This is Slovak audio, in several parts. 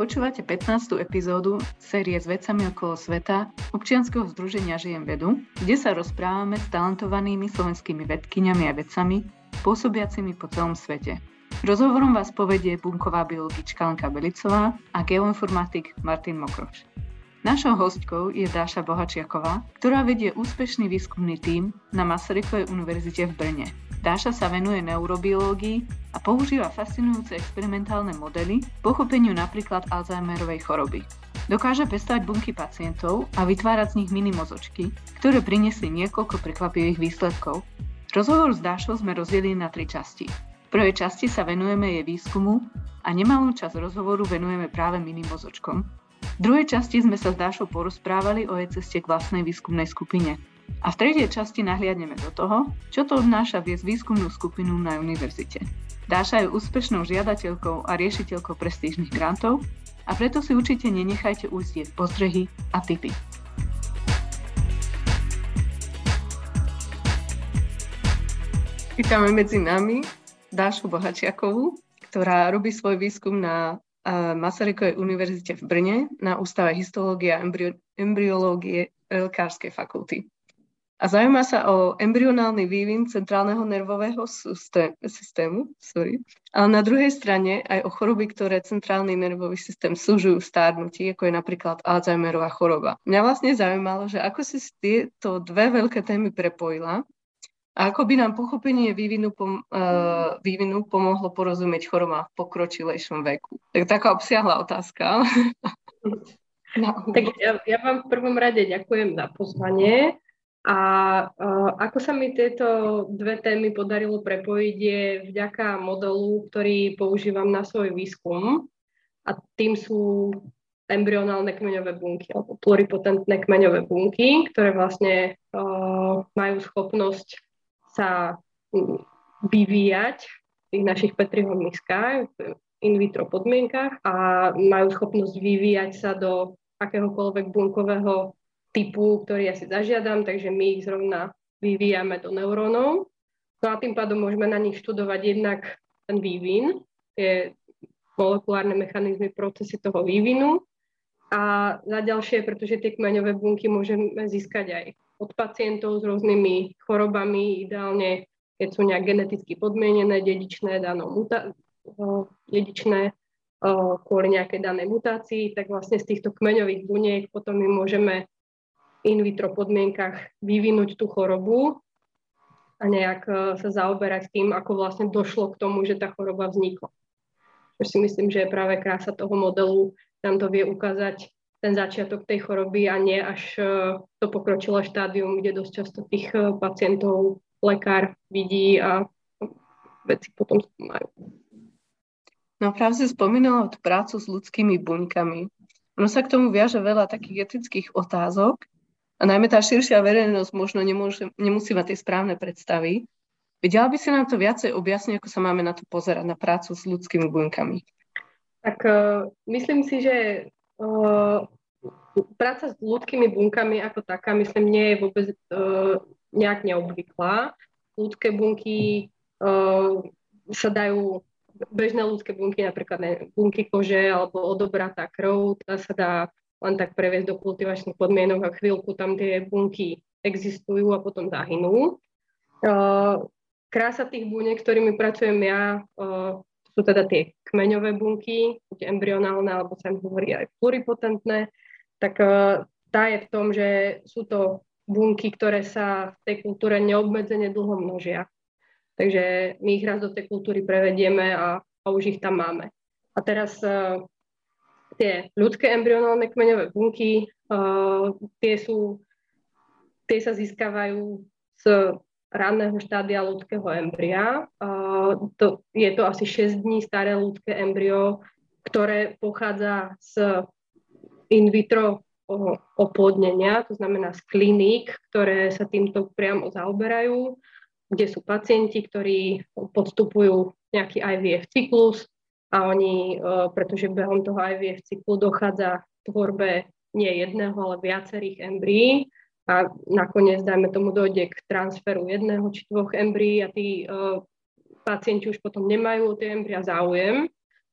Počúvate 15. epizódu série s vecami okolo sveta občianskeho združenia Žijem vedu, kde sa rozprávame s talentovanými slovenskými vedkyňami a vedcami pôsobiacimi po celom svete. Rozhovorom vás povedie bunková biologička Lenka Belicová a geoinformatik Martin Mokroš. Našou hostkou je Dáša Bohačiaková, ktorá vedie úspešný výskumný tím na Masarykovej univerzite v Brne. Dáša sa venuje neurobiológii a používa fascinujúce experimentálne modely pochopeniu napríklad Alzheimerovej choroby. Dokáže pestovať bunky pacientov a vytvárať z nich mini mozočky, ktoré priniesli niekoľko prekvapivých výsledkov. Rozhovor s Dášou sme rozdelili na tri časti. V prvej časti sa venujeme jej výskumu a nemalú časť rozhovoru venujeme práve mini mozočkom. V druhej časti sme sa s Dášou porozprávali o jej ceste k vlastnej výskumnej skupine. A v tretej časti nahliadneme do toho, čo to obnáša viesť výskumnú skupinu na univerzite. Dáša je úspešnou žiadateľkou a riešiteľkou prestížnych grantov a preto si určite nenechajte ujsť jej a tipy. Vítame medzi nami Dášu Bohačiakovú, ktorá robí svoj výskum na Masarykovej univerzite v Brne na Ústave histológie a embryológie Lekárskej fakulty a zaujíma sa o embryonálny vývin centrálneho nervového systému, sorry. ale na druhej strane aj o choroby, ktoré centrálny nervový systém súžujú v stárnutí, ako je napríklad Alzheimerová choroba. Mňa vlastne zaujímalo, že ako si tieto dve veľké témy prepojila a ako by nám pochopenie vývinu, pom- uh, vývinu pomohlo porozumieť chorobám v pokročilejšom veku. Tak taká obsiahla otázka. tak ja, ja vám v prvom rade ďakujem za pozvanie. A uh, ako sa mi tieto dve témy podarilo prepojiť je vďaka modelu, ktorý používam na svoj výskum a tým sú embryonálne kmeňové bunky alebo pluripotentné kmeňové bunky, ktoré vlastne uh, majú schopnosť sa vyvíjať v tých našich Petriho miskách v in vitro podmienkach a majú schopnosť vyvíjať sa do akéhokoľvek bunkového typu, ktorý ja si zažiadam, takže my ich zrovna vyvíjame do neurónov. No a tým pádom môžeme na nich študovať jednak ten vývin, tie molekulárne mechanizmy, procesy toho vývinu. A za ďalšie, pretože tie kmeňové bunky môžeme získať aj od pacientov s rôznymi chorobami, ideálne keď sú nejak geneticky podmienené, dedičné, danou muta- dedičné kvôli nejakej danej mutácii, tak vlastne z týchto kmeňových buniek potom my môžeme in vitro podmienkach vyvinúť tú chorobu a nejak e, sa zaoberať tým, ako vlastne došlo k tomu, že tá choroba vznikla. Čo si myslím, že je práve krása toho modelu, nám to vie ukázať ten začiatok tej choroby a nie až e, to pokročilé štádium, kde dosť často tých e, pacientov lekár vidí a veci potom majú. No práve si spomínala tú prácu s ľudskými buňkami. Ono sa k tomu viaže veľa takých etických otázok, a najmä tá širšia verejnosť možno nemôže, nemusí mať tie správne predstavy. Vedela by si nám to viacej objasniť, ako sa máme na to pozerať, na prácu s ľudskými buňkami? Tak uh, myslím si, že uh, práca s ľudskými bunkami ako taká, myslím, nie je vôbec uh, nejak neobvyklá. Ľudské bunky uh, sa dajú, bežné ľudské bunky, napríklad ne, bunky kože alebo odobratá krv, tá sa dá len tak previesť do kultivačných podmienok a chvíľku tam tie bunky existujú a potom zahynú. Krása tých buniek, ktorými pracujem ja, sú teda tie kmeňové bunky, tie embryonálne, alebo sa im hovorí aj pluripotentné, tak tá je v tom, že sú to bunky, ktoré sa v tej kultúre neobmedzene dlho množia. Takže my ich raz do tej kultúry prevedieme a, a už ich tam máme. A teraz tie ľudské embryonálne kmeňové bunky, uh, tie, sú, tie sa získavajú z ranného štádia ľudského embria. Uh, to, je to asi 6 dní staré ľudské embryo, ktoré pochádza z in vitro oplodnenia, to znamená z kliník, ktoré sa týmto priamo zaoberajú, kde sú pacienti, ktorí podstupujú nejaký IVF cyklus, a oni, e, pretože behom toho IVF cyklu dochádza k tvorbe nie jedného, ale viacerých embryí a nakoniec, dajme tomu, dojde k transferu jedného či dvoch embryí a tí uh, pacienti už potom nemajú o tie embria záujem,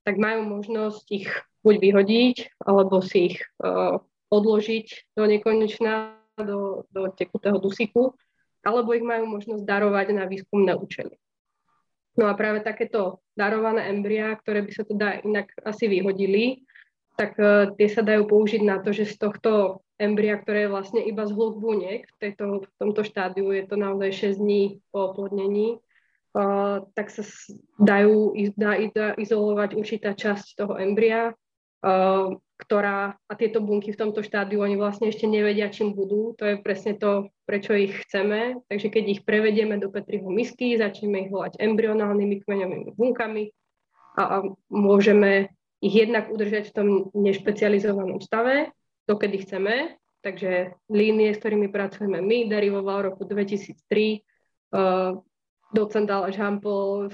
tak majú možnosť ich buď vyhodiť, alebo si ich uh, odložiť do nekonečná, do, do tekutého dusíku, alebo ich majú možnosť darovať na výskumné účely. No a práve takéto darované embria, ktoré by sa teda inak asi vyhodili, tak uh, tie sa dajú použiť na to, že z tohto embria, ktoré je vlastne iba z hluk buniek, v, tejto, v tomto štádiu je to naozaj 6 dní po oplodnení, uh, tak sa dajú dá, dá izolovať určitá časť toho embria, uh, ktorá, a tieto bunky v tomto štádiu, oni vlastne ešte nevedia, čím budú. To je presne to, prečo ich chceme. Takže keď ich prevedieme do Petriho misky, začneme ich volať embryonálnymi kmeňovými bunkami a, a môžeme ich jednak udržať v tom nešpecializovanom stave, dokedy chceme. Takže línie, s ktorými pracujeme my, derivoval roku 2003, uh, docent Aleš Hampel,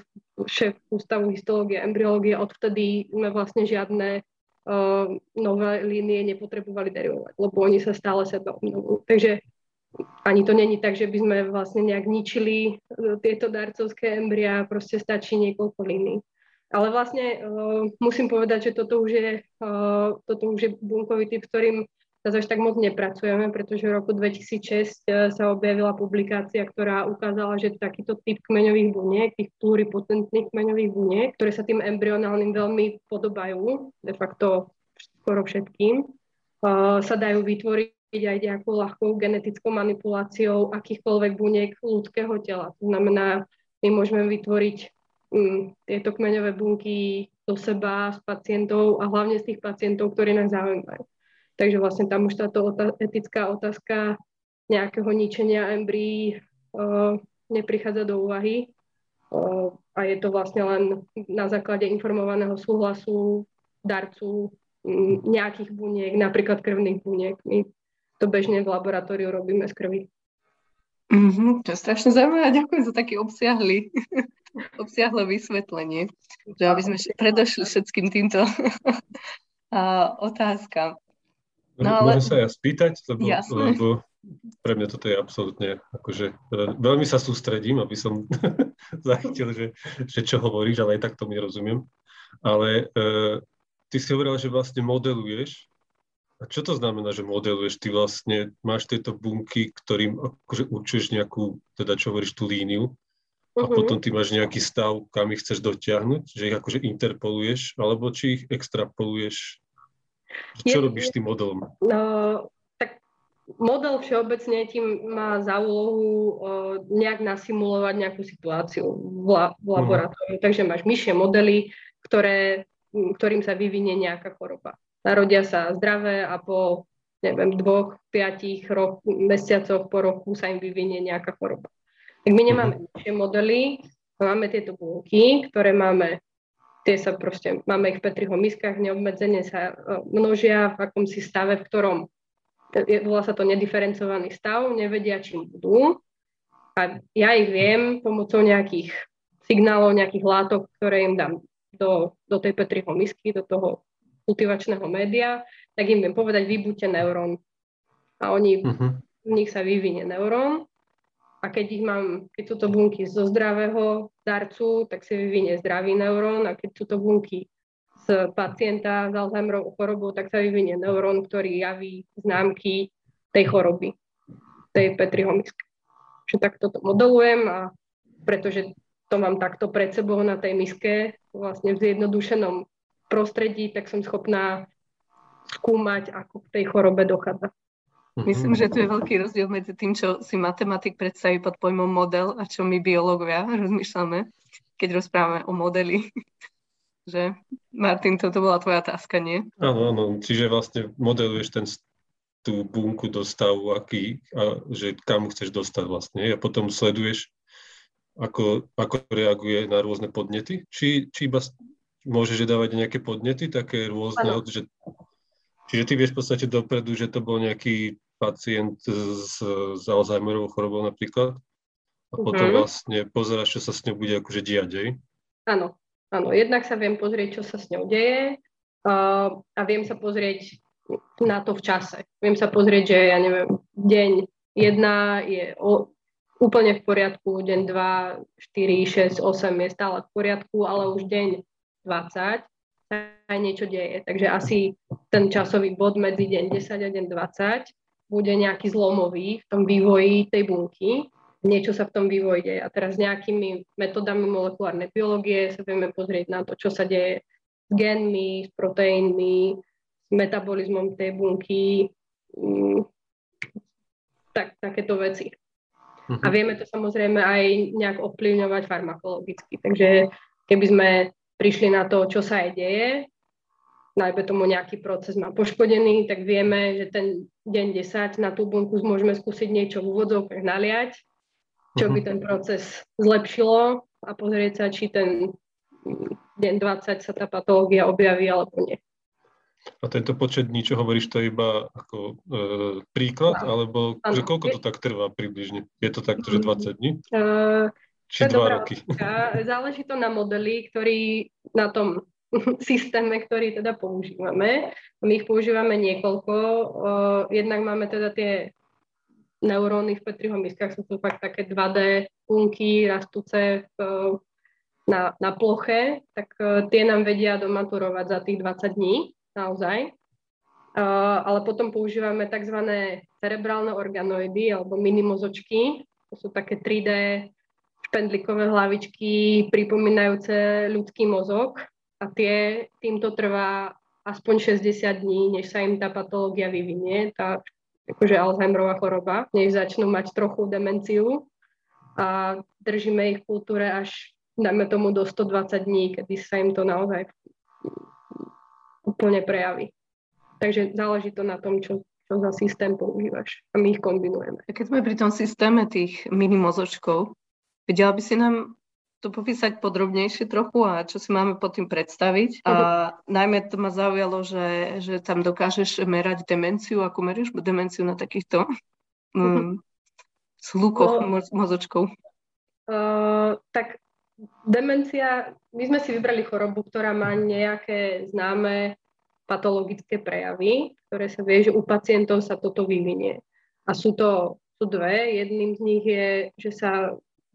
šéf Ústavu histológie a embryológie, odvtedy sme vlastne žiadne uh, nové línie nepotrebovali derivovať, lebo oni sa stále seba obnovujú. Takže ani to není tak, že by sme vlastne nejak ničili uh, tieto darcovské embria, proste stačí niekoľko línií. Ale vlastne uh, musím povedať, že toto už je, uh, toto už je bunkový typ, ktorým sa až tak moc nepracujeme, pretože v roku 2006 uh, sa objavila publikácia, ktorá ukázala, že takýto typ kmeňových buniek, tých pluripotentných kmeňových buniek, ktoré sa tým embryonálnym veľmi podobajú, de facto skoro všetkým, uh, sa dajú vytvoriť aj nejakou ľahkou genetickou manipuláciou akýchkoľvek buniek ľudského tela. To znamená, my môžeme vytvoriť tieto kmeňové bunky do seba, z pacientov a hlavne z tých pacientov, ktorí nás zaujímajú. Takže vlastne tam už táto etická otázka nejakého ničenia embryí uh, neprichádza do úvahy. Uh, a je to vlastne len na základe informovaného súhlasu darcu nejakých buniek, napríklad krvných buniek. My to bežne v laboratóriu robíme z krvi. Mm-hmm, to je strašne zaujímavé. Ďakujem za taký obsiahly obsiahle vysvetlenie, že aby sme predošli všetkým týmto otázkam. No, ale... Môžem sa ja spýtať, lebo, lebo pre mňa toto je absolútne, akože e, veľmi sa sústredím, aby som zachytil, že, že čo hovoríš, ale aj tak tomu nerozumiem. Ale e, ty si hovorila, že vlastne modeluješ. A čo to znamená, že modeluješ? Ty vlastne máš tieto bunky, ktorým akože určuješ nejakú, teda čo hovoríš, tú líniu a uh-huh. potom ty máš nejaký stav, kam ich chceš dotiahnuť, že ich akože interpoluješ, alebo či ich extrapoluješ. Čo je, robíš tým modelom? No, tak model všeobecne tým má za úlohu uh, nejak nasimulovať nejakú situáciu v, la, v laboratóriu. Uh-huh. Takže máš myšie modely, ktoré, ktorým sa vyvinie nejaká choroba. Narodia sa zdravé a po neviem, dvoch, piatich rok, mesiacoch po roku sa im vyvinie nejaká choroba. Tak my nemáme mm-hmm. modely, máme tieto bunky, ktoré máme, tie sa proste, máme ich v Petriho miskách, neobmedzene sa e, množia v akomsi stave, v ktorom volá sa to nediferencovaný stav, nevedia, čím budú. A ja ich viem pomocou nejakých signálov, nejakých látok, ktoré im dám do, do tej Petriho misky, do toho kultivačného média, tak im viem povedať, vybuďte neurón. A oni, uh-huh. v nich sa vyvinie neurón a keď ich mám, keď sú to bunky zo zdravého darcu, tak si vyvinie zdravý neurón a keď sú to bunky z pacienta s Alzheimerovou chorobou, tak sa vyvinie neurón, ktorý javí známky tej choroby, tej Petriho miske. Čiže takto to modelujem a pretože to mám takto pred sebou na tej miske, vlastne v zjednodušenom prostredí, tak som schopná skúmať, ako k tej chorobe dochádza. Myslím, že tu je veľký rozdiel medzi tým, čo si matematik predstaví pod pojmom model a čo my biológovia rozmýšľame, keď rozprávame o modeli. že Martin, toto bola tvoja otázka, nie? Áno, áno. Čiže vlastne modeluješ ten, tú bunku do stavu, aký, a že kam chceš dostať vlastne. A potom sleduješ, ako, ako reaguje na rôzne podnety. Či, či iba môžeš dávať nejaké podnety, také rôzne, ano. že Čiže ty vieš v podstate dopredu, že to bol nejaký pacient s, s Alzheimerovou chorobou napríklad a potom uh-huh. vlastne pozeráš, čo sa s ňou bude akože diať, aj? Áno, áno. Jednak sa viem pozrieť, čo sa s ňou deje uh, a viem sa pozrieť na to v čase. Viem sa pozrieť, že ja neviem, deň 1 je o, úplne v poriadku, deň 2, 4, 6, 8 je stále v poriadku, ale už deň 20 sa aj niečo deje. Takže asi ten časový bod medzi deň 10 a deň 20 bude nejaký zlomový v tom vývoji tej bunky. Niečo sa v tom vývoji deje. A teraz nejakými metodami molekulárnej biológie sa vieme pozrieť na to, čo sa deje s genmi, s proteínmi, s metabolizmom tej bunky, mm, tak, takéto veci. Uh-huh. A vieme to samozrejme aj nejak ovplyvňovať farmakologicky. Takže keby sme prišli na to, čo sa aj deje, najmä tomu nejaký proces má poškodený, tak vieme, že ten deň 10 na tú bunku môžeme skúsiť niečo v úvodzovkách naliať, čo by mhm. ten proces zlepšilo a pozrieť sa, či ten deň 20 sa tá patológia objaví alebo nie. A tento počet dní, čo hovoríš, to je iba ako e, príklad, no. alebo ano. že koľko to tak trvá približne? Je to tak, že 20 mhm. dní? Uh, či dva roky? Záleží to na modeli, ktorý na tom systéme, ktorý teda používame. My ich používame niekoľko. Jednak máme teda tie neuróny v Petriho miskách, sú to fakt také 2D bunky rastúce v, na, na ploche, tak e, tie nám vedia domaturovať za tých 20 dní, naozaj. Uh, ale potom používame tzv. cerebrálne organoidy alebo minimozočky. To sú také 3D špendlikové hlavičky pripomínajúce ľudský mozog a tie, týmto trvá aspoň 60 dní, než sa im tá patológia vyvinie, tá akože Alzheimerová choroba, než začnú mať trochu demenciu a držíme ich v kultúre až, dajme tomu, do 120 dní, kedy sa im to naozaj úplne prejaví. Takže záleží to na tom, čo, čo za systém používaš a my ich kombinujeme. A keď sme pri tom systéme tých minimozočkov, Vedela by si nám to popísať podrobnejšie trochu a čo si máme pod tým predstaviť. A uh-huh. najmä to ma zaujalo, že, že tam dokážeš merať demenciu, ako meríš demenciu na takýchto uh-huh. slukoch no, mozočkov. Uh, tak demencia, my sme si vybrali chorobu, ktorá má nejaké známe patologické prejavy, ktoré sa vie, že u pacientov sa toto vyvinie. A sú to sú dve. Jedným z nich je, že sa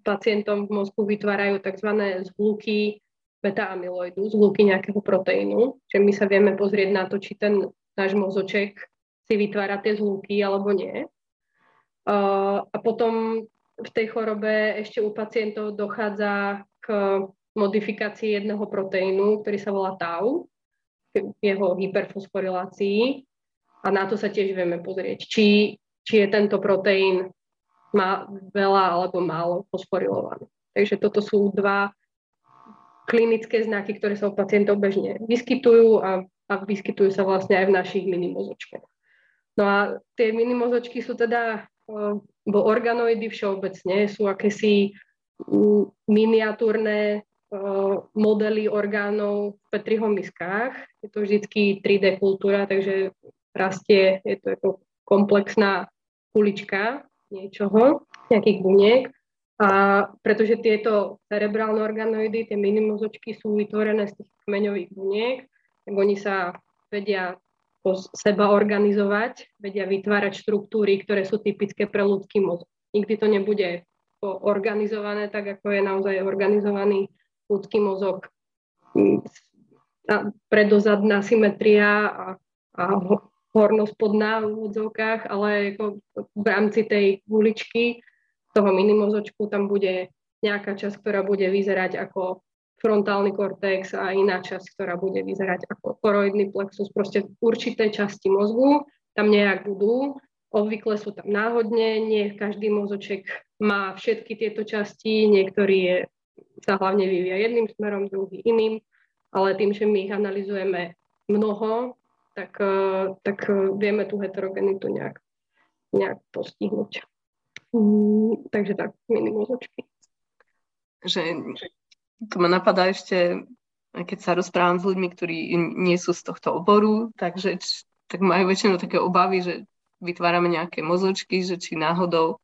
pacientom v mozgu vytvárajú tzv. zhluky beta-amyloidu, zhluky nejakého proteínu. Čiže my sa vieme pozrieť na to, či ten náš mozoček si vytvára tie zhluky alebo nie. A potom v tej chorobe ešte u pacientov dochádza k modifikácii jedného proteínu, ktorý sa volá tau, jeho hyperfosforilácii. A na to sa tiež vieme pozrieť, či, či je tento proteín má veľa alebo málo fosforilované. Takže toto sú dva klinické znaky, ktoré sa u pacientov bežne vyskytujú a, a vyskytujú sa vlastne aj v našich minimozočkách. No a tie minimozočky sú teda, bo organoidy všeobecne sú akési miniatúrne modely orgánov v Petriho miskách. Je to vždycky 3D kultúra, takže rastie, je to ako komplexná kulička niečoho, nejakých buniek. A pretože tieto cerebrálne organoidy, tie minimozočky sú vytvorené z tých kmeňových buniek, tak oni sa vedia po seba organizovať, vedia vytvárať štruktúry, ktoré sú typické pre ľudský mozog. Nikdy to nebude organizované tak, ako je naozaj organizovaný ľudský mozog. Predozadná symetria a, a horno-spodná v úvodzovkách, ale ako v rámci tej guličky toho minimozočku tam bude nejaká časť, ktorá bude vyzerať ako frontálny kortex a iná časť, ktorá bude vyzerať ako koroidný plexus. Proste určité časti mozgu tam nejak budú. Obvykle sú tam náhodne, nie každý mozoček má všetky tieto časti, niektorý je, sa hlavne vyvíja jedným smerom, druhý iným, ale tým, že my ich analizujeme mnoho, tak, eh, tak eh, vieme tú heterogenitu nejak, nejak postihnúť. Mm, takže tak, minimozočky. Že to ma napadá ešte, keď sa rozprávam s ľuďmi, ktorí nie sú z tohto oboru, takže tak majú väčšinou také obavy, že vytvárame nejaké mozočky, že či náhodou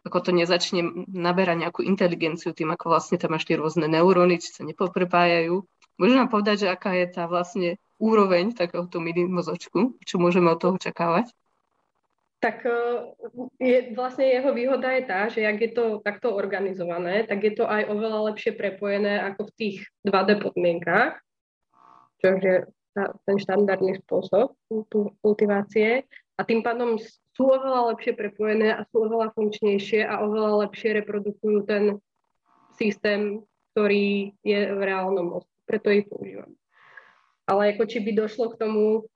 ako to nezačne naberať nejakú inteligenciu tým, ako vlastne tam máš tie rôzne neuróny, či sa nepoprepájajú. Môžeš nám povedať, že aká je tá vlastne úroveň takéhoto mini mozočku? Čo môžeme od toho očakávať? Tak e, je, vlastne jeho výhoda je tá, že ak je to takto organizované, tak je to aj oveľa lepšie prepojené ako v tých 2D podmienkách. čo je ten štandardný spôsob kultivácie a tým pádom sú oveľa lepšie prepojené a sú oveľa funkčnejšie a oveľa lepšie reprodukujú ten systém, ktorý je v reálnom. Preto ich používam. Ale ako či by došlo k tomu,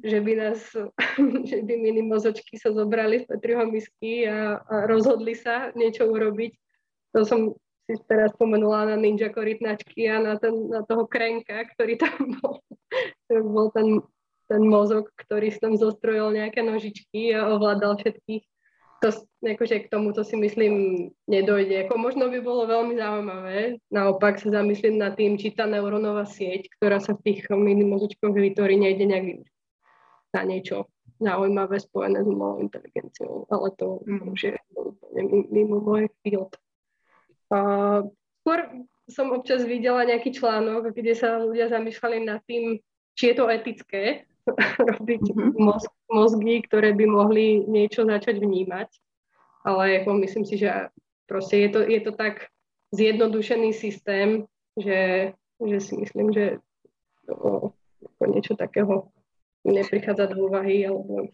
že by nás, že by mini mozočky sa zobrali z Petriho misky a, a rozhodli sa niečo urobiť, to som si teraz spomenula na ninja korytnačky a na, ten, na toho krenka, ktorý tam bol. to bol ten, ten mozog, ktorý tam zostrojil nejaké nožičky a ovládal všetkých. To, akože k tomuto si myslím nedojde. Ako možno by bolo veľmi zaujímavé. Naopak sa zamyslím nad tým, či tá neurónová sieť, ktorá sa v tých minimozočkoch vytvorí, nejde nejak na niečo zaujímavé spojené s umelou inteligenciou. Ale to mm. už je mimo môj field. Uh, skôr som občas videla nejaký článok, kde sa ľudia zamýšľali nad tým, či je to etické robiť mm-hmm. mozg, mozgy, ktoré by mohli niečo začať vnímať. Ale ako myslím si, že proste je to, je to tak zjednodušený systém, že, že si myslím, že o, niečo takého neprichádza do úvahy alebo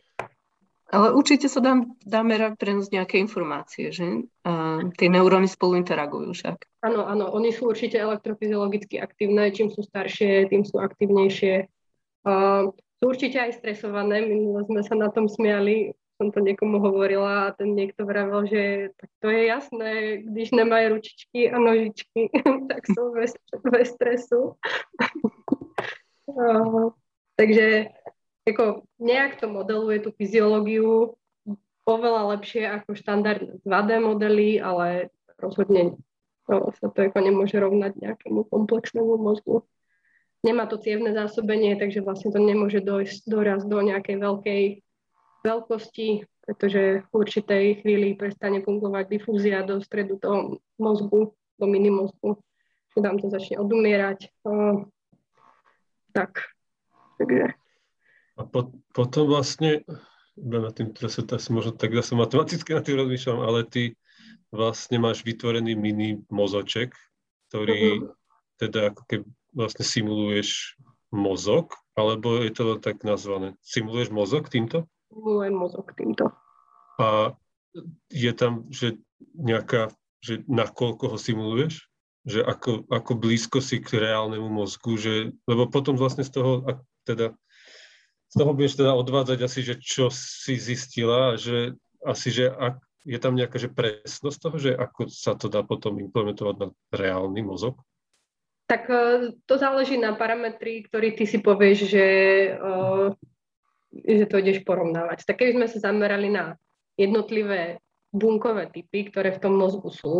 ale určite sa dá, dáme prenosť nejaké informácie, že? A tie neuróny spolu interagujú však. Áno, áno, oni sú určite elektrofyziologicky aktívne, čím sú staršie, tým sú aktívnejšie. Uh, sú určite aj stresované, minule sme sa na tom smiali, som to niekomu hovorila a ten niekto vravel, že tak to je jasné, když nemajú ručičky a nožičky, tak sú bez, bez stresu. uh, takže ako nejak to modeluje tú fyziológiu oveľa lepšie ako štandardné 2D modely, ale rozhodne no, sa to ako nemôže rovnať nejakému komplexnému mozgu. Nemá to cievne zásobenie, takže vlastne to nemôže dojsť doraz do nejakej veľkej veľkosti, pretože v určitej chvíli prestane fungovať difúzia do stredu toho mozgu, do minimozgu, že tam to začne odumierať. Uh, tak, takže a po, potom vlastne, iba na tým, teraz asi možno tak zase matematicky na tým rozmýšľam, ale ty vlastne máš vytvorený mini mozoček, ktorý uh-huh. teda ako keby vlastne simuluješ mozog, alebo je to tak nazvané? Simuluješ mozog týmto? Simulujem mozog týmto. A je tam, že nejaká, že na koľko ho simuluješ? Že ako, ako blízko si k reálnemu mozgu, že, lebo potom vlastne z toho, ak teda z toho budeš teda odvádzať asi, že čo si zistila, že asi, že ak, je tam nejaká že presnosť toho, že ako sa to dá potom implementovať na reálny mozog? Tak e, to záleží na parametri, ktorý ty si povieš, že, e, že to ideš porovnávať. Tak keby sme sa zamerali na jednotlivé bunkové typy, ktoré v tom mozgu sú,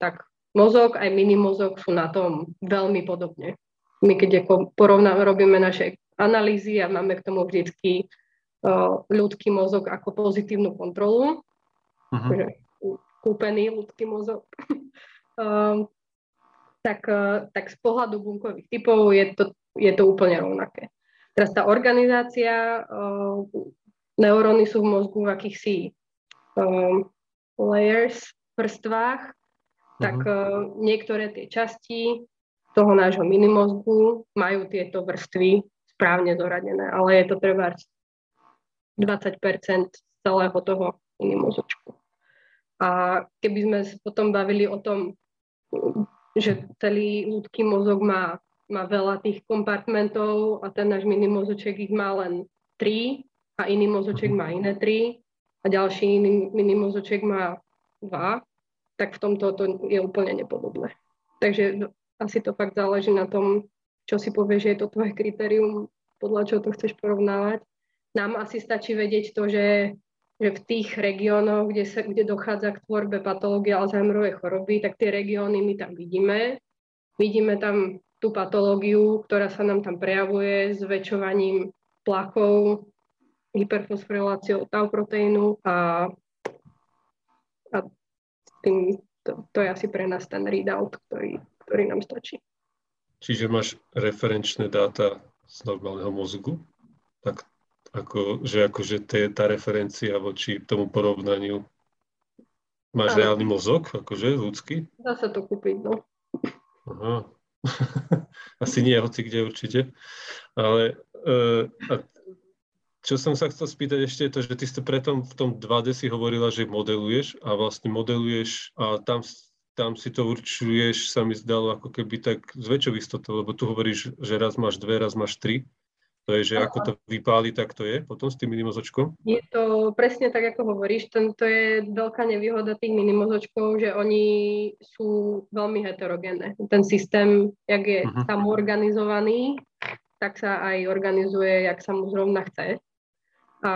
tak mozog aj minimozog sú na tom veľmi podobne. My keď porovnáme, robíme naše analýzy a máme k tomu vždycky uh, ľudský mozog ako pozitívnu kontrolu. Uh-huh. kúpený ľudský mozog. tak, uh, tak z pohľadu bunkových typov je to, je to úplne rovnaké. Teraz tá organizácia, uh, neuróny sú v mozgu v akýchsi um, layers, vrstvách, uh-huh. tak uh, niektoré tie časti toho nášho minimozgu majú tieto vrstvy správne zoradené, ale je to treba 20% celého toho mimozočku. A keby sme potom bavili o tom, že celý ľudský mozog má, má veľa tých kompartmentov a ten náš minimozoček ich má len 3 a iný mozoček má iné 3 a ďalší iný minimozoček má 2, tak v tomto to je úplne nepodobné. Takže asi to fakt záleží na tom, čo si povieš, že je to tvoje kritérium, podľa čoho to chceš porovnávať. Nám asi stačí vedieť to, že, že v tých regiónoch, kde, sa, kde dochádza k tvorbe patológie Alzheimerovej choroby, tak tie regióny my tam vidíme. Vidíme tam tú patológiu, ktorá sa nám tam prejavuje zväčšovaním plachov, hyperfosforiláciou tau proteínu a, a tým, to, to je asi pre nás ten readout, ktorý, ktorý nám stačí. Čiže máš referenčné dáta z normálneho mozgu, tak ako, že akože tá referencia voči tomu porovnaniu máš Áno. reálny mozog, akože ľudský? Dá sa to kúpiť, no. Aha. Asi nie, hoci kde určite. Ale uh, a čo som sa chcel spýtať ešte je to, že ty ste preto v tom 2D si hovorila, že modeluješ a vlastne modeluješ a tam, tam si to určuješ, sa mi zdalo ako keby tak s väčšou istotou, lebo tu hovoríš, že raz máš dve, raz máš tri. To je, že ako to vypáli, tak to je potom s tým minimozočkom? Je to presne tak, ako hovoríš. Tento je veľká nevýhoda tých minimozočkov, že oni sú veľmi heterogénne. Ten systém, jak je uh-huh. tam organizovaný, tak sa aj organizuje, jak sa mu zrovna chce a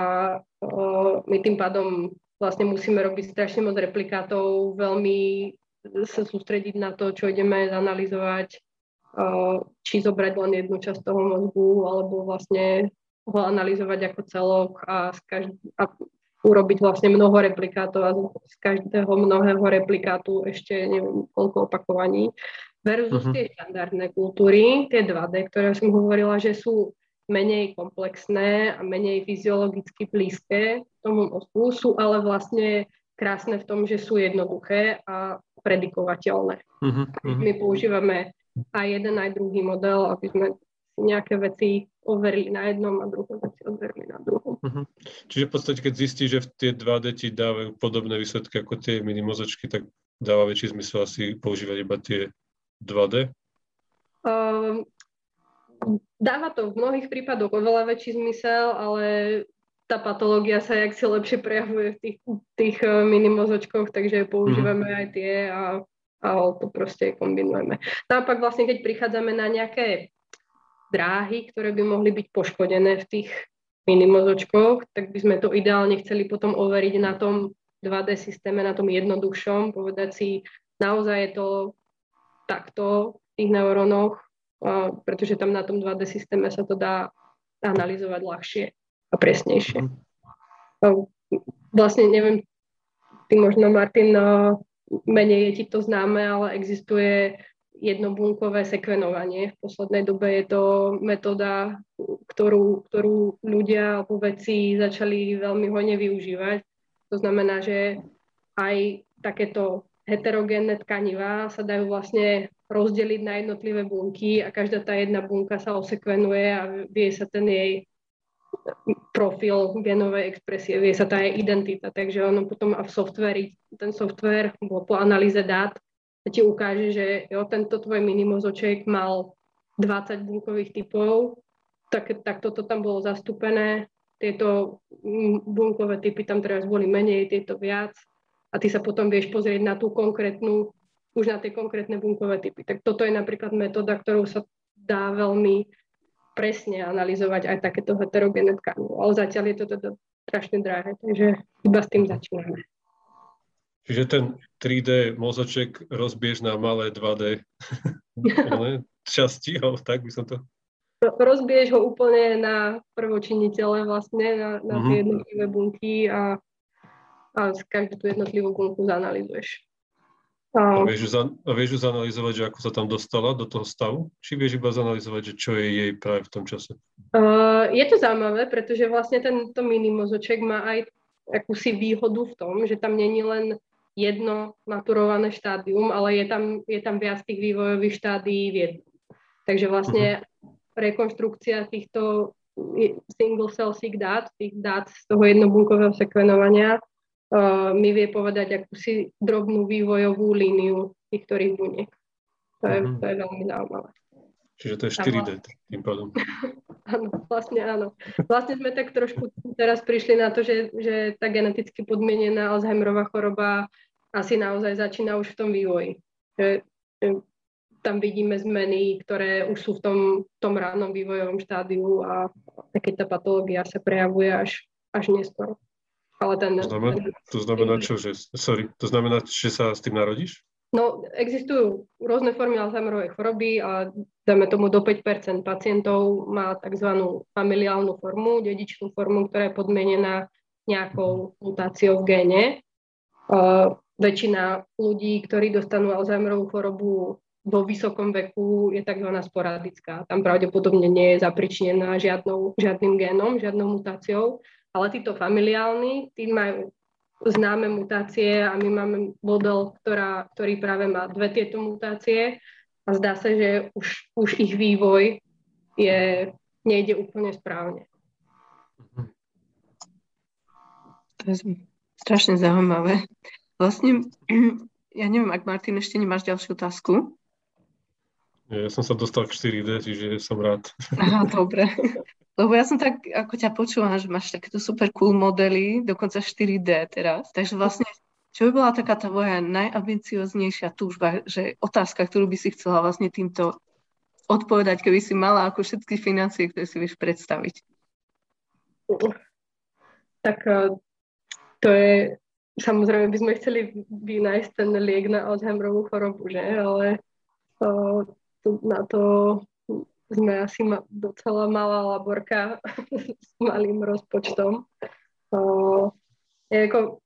my tým pádom vlastne musíme robiť strašne moc replikátov, veľmi sa sústrediť na to, čo ideme zanalizovať, či zobrať len jednu časť toho mozgu, alebo vlastne ho analyzovať ako celok a, z každ- a urobiť vlastne mnoho replikátov a z každého mnohého replikátu ešte neviem koľko opakovaní. Versus uh-huh. tie štandardné kultúry, tie 2D, ktoré som hovorila, že sú menej komplexné a menej fyziologicky blízke tomu mozgu, sú ale vlastne krásne v tom, že sú jednoduché a predikovateľné. Uh-huh, uh-huh. My používame aj jeden, aj druhý model, aby sme nejaké veci overili na jednom a druhé veci overili na druhom. Uh-huh. Čiže v podstate, keď zistí, že tie 2D ti dávajú podobné výsledky ako tie minimozočky, tak dáva väčší zmysel asi používať iba tie 2D? Um, dáva to v mnohých prípadoch oveľa väčší zmysel, ale tá patológia sa jak si lepšie prejavuje v tých, tých eh, minimozočkoch, takže používame mm. aj tie a, a to proste kombinujeme. Naopak vlastne, keď prichádzame na nejaké dráhy, ktoré by mohli byť poškodené v tých minimozočkoch, tak by sme to ideálne chceli potom overiť na tom 2D systéme, na tom jednoduchšom, povedať si, naozaj je to takto v tých neurónoch, pretože tam na tom 2D systéme sa to dá analyzovať ľahšie a presnejšie. Mhm. Vlastne neviem, ty možno Martin, menej je ti to známe, ale existuje jednobunkové sekvenovanie. V poslednej dobe je to metóda, ktorú, ktorú ľudia alebo veci začali veľmi hojne využívať. To znamená, že aj takéto heterogénne tkanivá sa dajú vlastne rozdeliť na jednotlivé bunky a každá tá jedna bunka sa osekvenuje a vie sa ten jej profil genovej expresie, vie sa tá jej identita. Takže ono potom a v softveri, ten software po analýze dát ti ukáže, že jo, tento tvoj minimozoček mal 20 bunkových typov, tak, tak toto tam bolo zastúpené, tieto bunkové typy tam teraz boli menej, tieto viac a ty sa potom vieš pozrieť na tú konkrétnu už na tie konkrétne bunkové typy. Tak toto je napríklad metóda, ktorou sa dá veľmi presne analyzovať aj takéto heterogénne tkanivo. Ale zatiaľ je to teda strašne drahé, takže iba s tým začíname. Čiže ten 3D mozoček rozbiež na malé 2D časti, tak by som to... Rozbiež ho úplne na prvočiniteľe vlastne, na, na tie mhm. jednotlivé bunky a, a každú tú jednotlivú bunku zanalizuješ. A vieš, a vieš ju zanalizovať, že ako sa tam dostala do toho stavu? Či vieš iba zanalizovať, že čo je jej práve v tom čase? Uh, je to zaujímavé, pretože vlastne tento minimozoček má aj akúsi výhodu v tom, že tam není len jedno maturované štádium, ale je tam, je tam viac tých vývojových štádií v jednom. Takže vlastne uh-huh. rekonštrukcia týchto single cell seq dát, tých dát z toho jednobunkového sekvenovania mi vie povedať akúsi drobnú vývojovú líniu tých ktorých buniek. To je, mm-hmm. to je veľmi zaujímavé. Čiže to je 4D tým pádom. áno, vlastne áno. Vlastne sme tak trošku teraz prišli na to, že, že tá geneticky podmienená Alzheimerová choroba asi naozaj začína už v tom vývoji. Že, že tam vidíme zmeny, ktoré už sú v tom, tom ránom vývojovom štádiu a keď tá patológia sa prejavuje až, až neskoro. Ale ten, to, znamená, ten, to znamená čo, že, sorry, to znamená, že sa s tým narodíš? No, existujú rôzne formy Alzheimerovej choroby a dáme tomu do 5% pacientov má tzv. familiálnu formu, dedičnú formu, ktorá je podmienená nejakou mutáciou v géne. Uh, väčšina ľudí, ktorí dostanú Alzheimerovú chorobu vo vysokom veku, je tzv. sporadická. Tam pravdepodobne nie je zapričnená žiadnou, žiadnym génom, žiadnou mutáciou ale títo familiálni, tí majú známe mutácie a my máme model, ktorá, ktorý práve má dve tieto mutácie a zdá sa, že už, už ich vývoj je, nejde úplne správne. To je strašne zaujímavé. Vlastne, ja neviem, ak Martin ešte nemáš ďalšiu otázku. Ja som sa dostal k 4D, čiže som rád. Aha, dobre. Lebo ja som tak, ako ťa počúvam, že máš takéto super cool modely, dokonca 4D teraz. Takže vlastne, čo by bola taká tvoja najambicioznejšia túžba, že otázka, ktorú by si chcela vlastne týmto odpovedať, keby si mala ako všetky financie, ktoré si vieš predstaviť? Tak eh, to je, samozrejme by sme chceli vynájsť ten liek na Alzheimerovú chorobu, že? Ale uh, na to sme asi ma, docela malá laborka s malým rozpočtom. Uh, ako,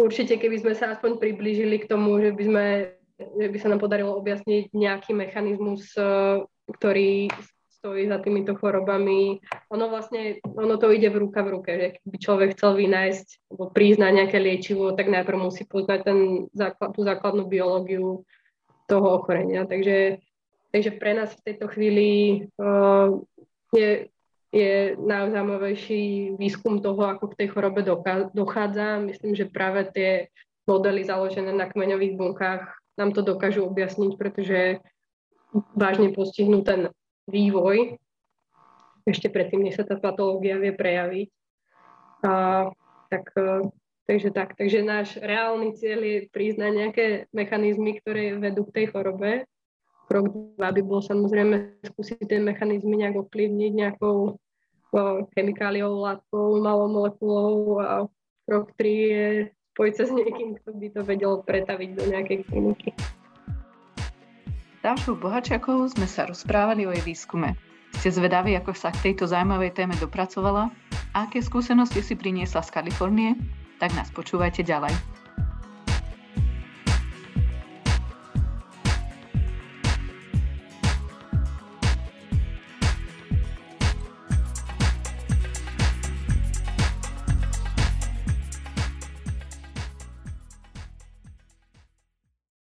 určite, keby sme sa aspoň priblížili k tomu, že by, sme, že by sa nám podarilo objasniť nejaký mechanizmus, uh, ktorý stojí za týmito chorobami. Ono vlastne, ono to ide v ruka v ruke, že keby človek chcel vynájsť alebo na nejaké liečivo, tak najprv musí poznať ten tú základnú biológiu toho ochorenia. Takže Takže pre nás v tejto chvíli uh, je, je najzaujímavejší výskum toho, ako k tej chorobe dochádza. Myslím, že práve tie modely založené na kmeňových bunkách nám to dokážu objasniť, pretože vážne postihnú ten vývoj ešte predtým, než sa tá patológia vie prejaviť. A, tak, takže tak. Takže náš reálny cieľ je priznať nejaké mechanizmy, ktoré vedú k tej chorobe Krok dva by bol samozrejme skúsiť tie mechanizmy nejak ovplyvniť nejakou chemikáliou, látkou, malou molekulou a krok tri je spojiť sa s niekým, kto by to vedel pretaviť do nejakej kliniky. Dášou Bohačiakovou sme sa rozprávali o jej výskume. Ste zvedaví, ako sa k tejto zaujímavej téme dopracovala a aké skúsenosti si priniesla z Kalifornie? Tak nás počúvajte ďalej.